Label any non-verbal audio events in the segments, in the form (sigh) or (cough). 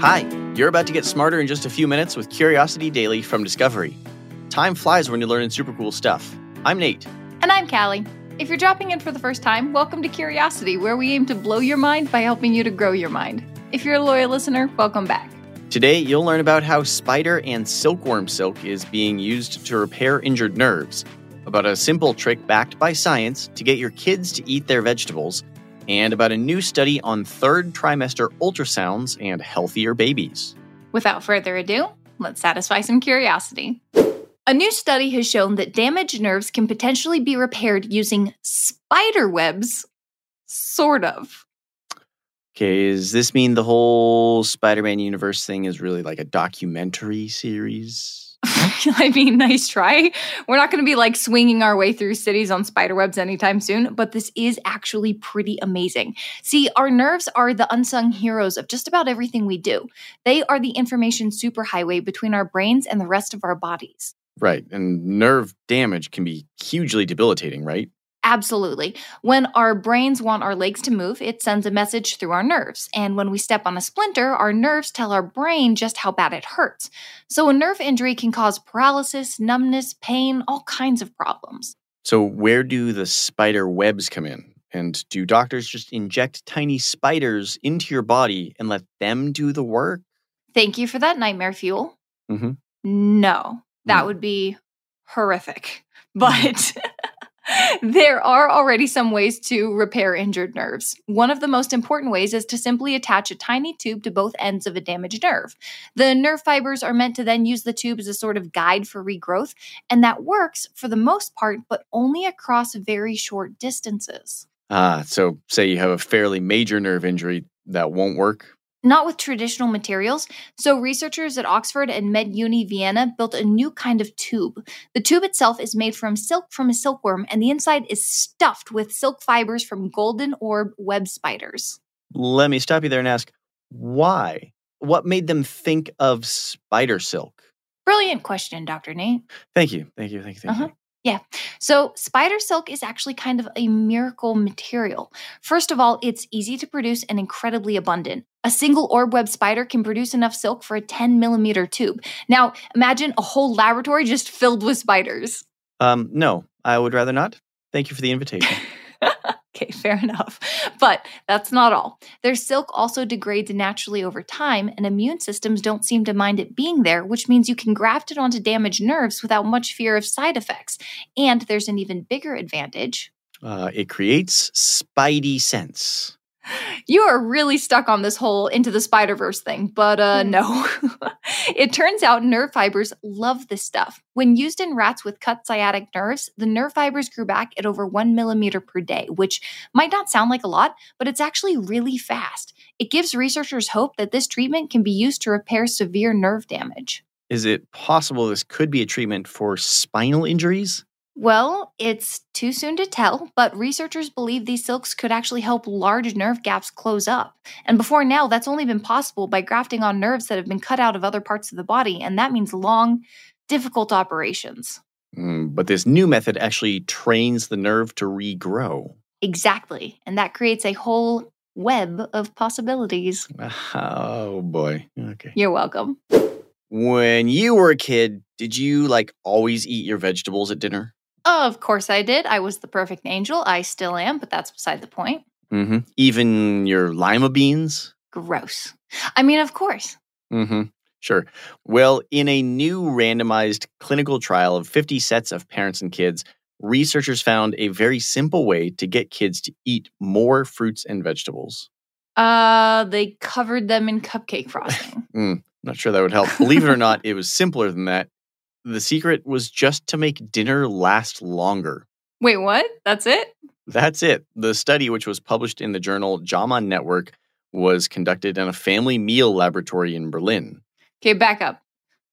Hi, you're about to get smarter in just a few minutes with Curiosity Daily from Discovery. Time flies when you're learning super cool stuff. I'm Nate. And I'm Callie. If you're dropping in for the first time, welcome to Curiosity, where we aim to blow your mind by helping you to grow your mind. If you're a loyal listener, welcome back. Today, you'll learn about how spider and silkworm silk is being used to repair injured nerves, about a simple trick backed by science to get your kids to eat their vegetables, and about a new study on third trimester ultrasounds and healthier babies. Without further ado, let's satisfy some curiosity. A new study has shown that damaged nerves can potentially be repaired using spider webs. Sort of. Okay, does this mean the whole Spider Man universe thing is really like a documentary series? (laughs) I mean, nice try. We're not going to be like swinging our way through cities on spider webs anytime soon, but this is actually pretty amazing. See, our nerves are the unsung heroes of just about everything we do. They are the information superhighway between our brains and the rest of our bodies. Right, and nerve damage can be hugely debilitating, right? Absolutely. When our brains want our legs to move, it sends a message through our nerves. And when we step on a splinter, our nerves tell our brain just how bad it hurts. So a nerve injury can cause paralysis, numbness, pain, all kinds of problems. So, where do the spider webs come in? And do doctors just inject tiny spiders into your body and let them do the work? Thank you for that nightmare fuel. Mm-hmm. No, that Mm. would be horrific. (laughs) But (laughs) there are already some ways to repair injured nerves. One of the most important ways is to simply attach a tiny tube to both ends of a damaged nerve. The nerve fibers are meant to then use the tube as a sort of guide for regrowth, and that works for the most part, but only across very short distances. Ah, so say you have a fairly major nerve injury, that won't work? Not with traditional materials. So, researchers at Oxford and MedUni Vienna built a new kind of tube. The tube itself is made from silk from a silkworm, and the inside is stuffed with silk fibers from golden orb web spiders. Let me stop you there and ask why? What made them think of spider silk? Brilliant question, Dr. Nate. Thank you. Thank you. Thank you. Thank Uh-huh. you. Yeah. So, spider silk is actually kind of a miracle material. First of all, it's easy to produce and incredibly abundant. A single orb web spider can produce enough silk for a 10 millimeter tube. Now, imagine a whole laboratory just filled with spiders. Um, no, I would rather not. Thank you for the invitation. (laughs) okay, fair enough. But that's not all. Their silk also degrades naturally over time, and immune systems don't seem to mind it being there, which means you can graft it onto damaged nerves without much fear of side effects. And there's an even bigger advantage. uh, it creates spidey sense. You are really stuck on this whole into the Spider Verse thing, but uh, no. (laughs) it turns out nerve fibers love this stuff. When used in rats with cut sciatic nerves, the nerve fibers grew back at over one millimeter per day, which might not sound like a lot, but it's actually really fast. It gives researchers hope that this treatment can be used to repair severe nerve damage. Is it possible this could be a treatment for spinal injuries? Well, it's too soon to tell, but researchers believe these silks could actually help large nerve gaps close up. And before now, that's only been possible by grafting on nerves that have been cut out of other parts of the body, and that means long, difficult operations. Mm, but this new method actually trains the nerve to regrow. Exactly. And that creates a whole web of possibilities. Oh boy. Okay. You're welcome. When you were a kid, did you like always eat your vegetables at dinner? Of course I did. I was the perfect angel. I still am, but that's beside the point. Mm-hmm. Even your lima beans? Gross. I mean, of course. Mm-hmm. Sure. Well, in a new randomized clinical trial of 50 sets of parents and kids, researchers found a very simple way to get kids to eat more fruits and vegetables. Uh, they covered them in cupcake (laughs) frosting. Mm, not sure that would help. Believe it or not, it was simpler than that. The secret was just to make dinner last longer. Wait, what? That's it? That's it. The study, which was published in the journal JAMA Network, was conducted in a family meal laboratory in Berlin. Okay, back up.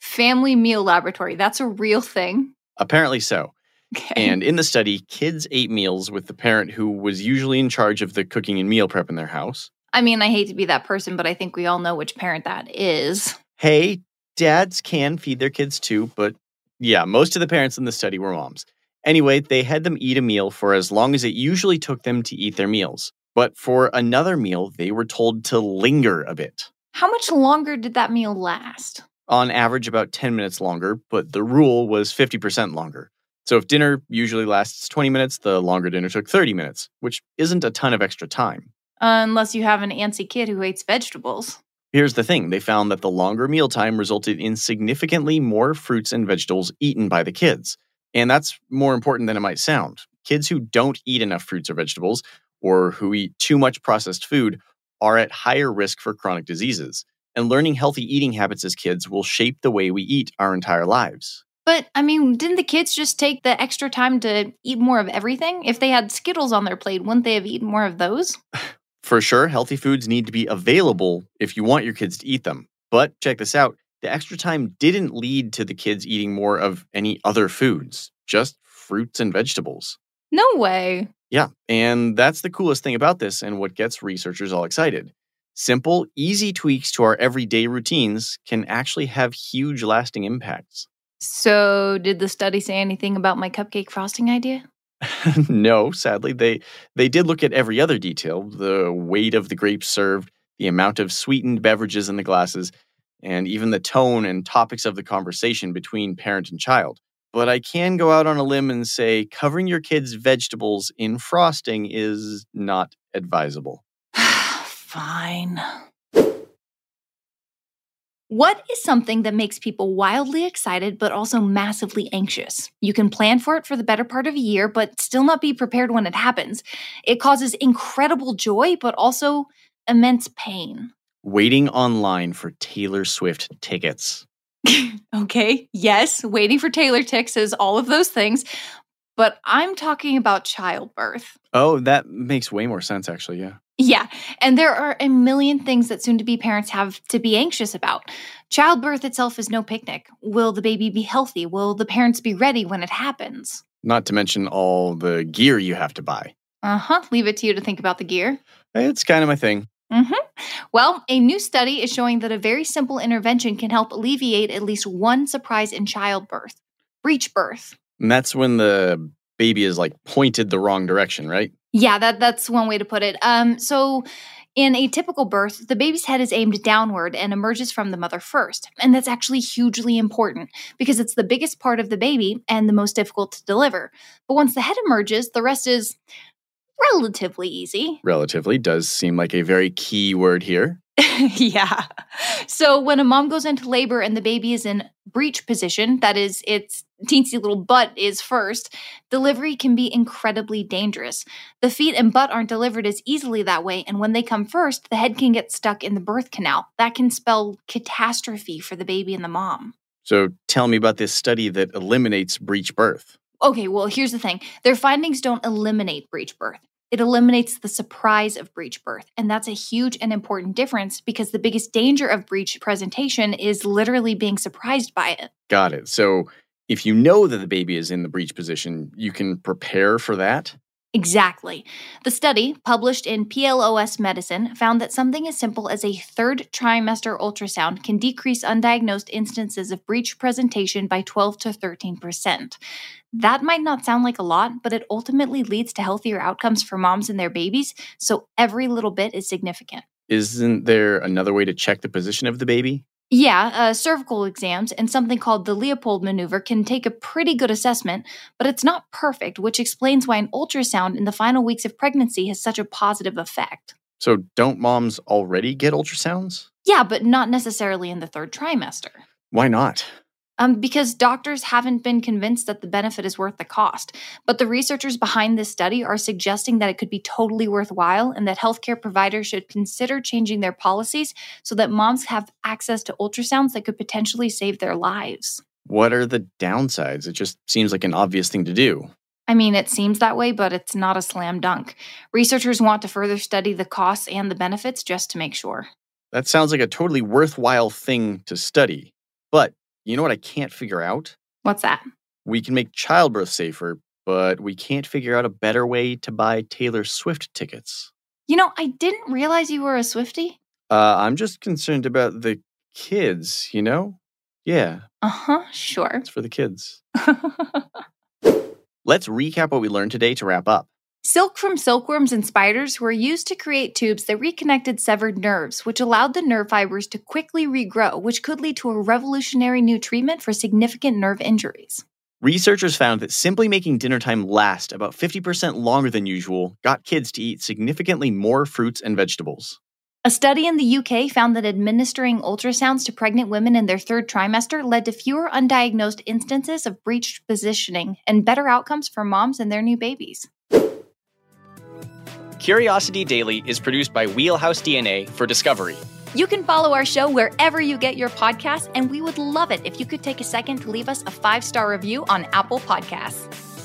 Family meal laboratory. That's a real thing. Apparently so. Okay. And in the study, kids ate meals with the parent who was usually in charge of the cooking and meal prep in their house. I mean, I hate to be that person, but I think we all know which parent that is. Hey, dads can feed their kids too, but yeah, most of the parents in the study were moms. Anyway, they had them eat a meal for as long as it usually took them to eat their meals. But for another meal, they were told to linger a bit. How much longer did that meal last? On average, about 10 minutes longer, but the rule was 50% longer. So if dinner usually lasts 20 minutes, the longer dinner took 30 minutes, which isn't a ton of extra time. Unless you have an antsy kid who hates vegetables. Here's the thing they found that the longer mealtime resulted in significantly more fruits and vegetables eaten by the kids. And that's more important than it might sound. Kids who don't eat enough fruits or vegetables, or who eat too much processed food, are at higher risk for chronic diseases. And learning healthy eating habits as kids will shape the way we eat our entire lives. But I mean, didn't the kids just take the extra time to eat more of everything? If they had Skittles on their plate, wouldn't they have eaten more of those? (laughs) For sure, healthy foods need to be available if you want your kids to eat them. But check this out the extra time didn't lead to the kids eating more of any other foods, just fruits and vegetables. No way. Yeah, and that's the coolest thing about this and what gets researchers all excited. Simple, easy tweaks to our everyday routines can actually have huge lasting impacts. So, did the study say anything about my cupcake frosting idea? (laughs) no, sadly, they they did look at every other detail: the weight of the grapes served, the amount of sweetened beverages in the glasses, and even the tone and topics of the conversation between parent and child. But I can go out on a limb and say covering your kids' vegetables in frosting is not advisable. (sighs) Fine. What is something that makes people wildly excited but also massively anxious? You can plan for it for the better part of a year, but still not be prepared when it happens. It causes incredible joy, but also immense pain. Waiting online for Taylor Swift tickets. (laughs) okay, yes, waiting for Taylor ticks is all of those things, but I'm talking about childbirth. Oh, that makes way more sense, actually, yeah. Yeah, and there are a million things that soon to be parents have to be anxious about. Childbirth itself is no picnic. Will the baby be healthy? Will the parents be ready when it happens? Not to mention all the gear you have to buy. Uh huh. Leave it to you to think about the gear. It's kind of my thing. Mm-hmm. Well, a new study is showing that a very simple intervention can help alleviate at least one surprise in childbirth breech birth. And that's when the baby is like pointed the wrong direction, right? Yeah, that that's one way to put it. Um, so in a typical birth, the baby's head is aimed downward and emerges from the mother first. And that's actually hugely important because it's the biggest part of the baby and the most difficult to deliver. But once the head emerges, the rest is relatively easy. Relatively does seem like a very key word here. (laughs) yeah. So when a mom goes into labor and the baby is in breech position, that is, its teensy little butt is first, delivery can be incredibly dangerous. The feet and butt aren't delivered as easily that way, and when they come first, the head can get stuck in the birth canal. That can spell catastrophe for the baby and the mom. So tell me about this study that eliminates breech birth. Okay, well, here's the thing their findings don't eliminate breech birth. It eliminates the surprise of breech birth. And that's a huge and important difference because the biggest danger of breech presentation is literally being surprised by it. Got it. So if you know that the baby is in the breech position, you can prepare for that? Exactly. The study, published in PLOS Medicine, found that something as simple as a third trimester ultrasound can decrease undiagnosed instances of breech presentation by 12 to 13%. That might not sound like a lot, but it ultimately leads to healthier outcomes for moms and their babies, so every little bit is significant. Isn't there another way to check the position of the baby? Yeah, uh, cervical exams and something called the Leopold maneuver can take a pretty good assessment, but it's not perfect, which explains why an ultrasound in the final weeks of pregnancy has such a positive effect. So, don't moms already get ultrasounds? Yeah, but not necessarily in the third trimester. Why not? Um, because doctors haven't been convinced that the benefit is worth the cost. But the researchers behind this study are suggesting that it could be totally worthwhile and that healthcare providers should consider changing their policies so that moms have access to ultrasounds that could potentially save their lives. What are the downsides? It just seems like an obvious thing to do. I mean, it seems that way, but it's not a slam dunk. Researchers want to further study the costs and the benefits just to make sure. That sounds like a totally worthwhile thing to study. But you know what I can't figure out? What's that? We can make childbirth safer, but we can't figure out a better way to buy Taylor Swift tickets. You know, I didn't realize you were a Swiftie. Uh, I'm just concerned about the kids, you know? Yeah. Uh huh, sure. It's for the kids. (laughs) Let's recap what we learned today to wrap up. Silk from silkworms and spiders were used to create tubes that reconnected severed nerves, which allowed the nerve fibers to quickly regrow, which could lead to a revolutionary new treatment for significant nerve injuries. Researchers found that simply making dinner time last about 50% longer than usual got kids to eat significantly more fruits and vegetables. A study in the UK found that administering ultrasounds to pregnant women in their third trimester led to fewer undiagnosed instances of breached positioning and better outcomes for moms and their new babies. Curiosity Daily is produced by Wheelhouse DNA for Discovery. You can follow our show wherever you get your podcasts, and we would love it if you could take a second to leave us a five star review on Apple Podcasts.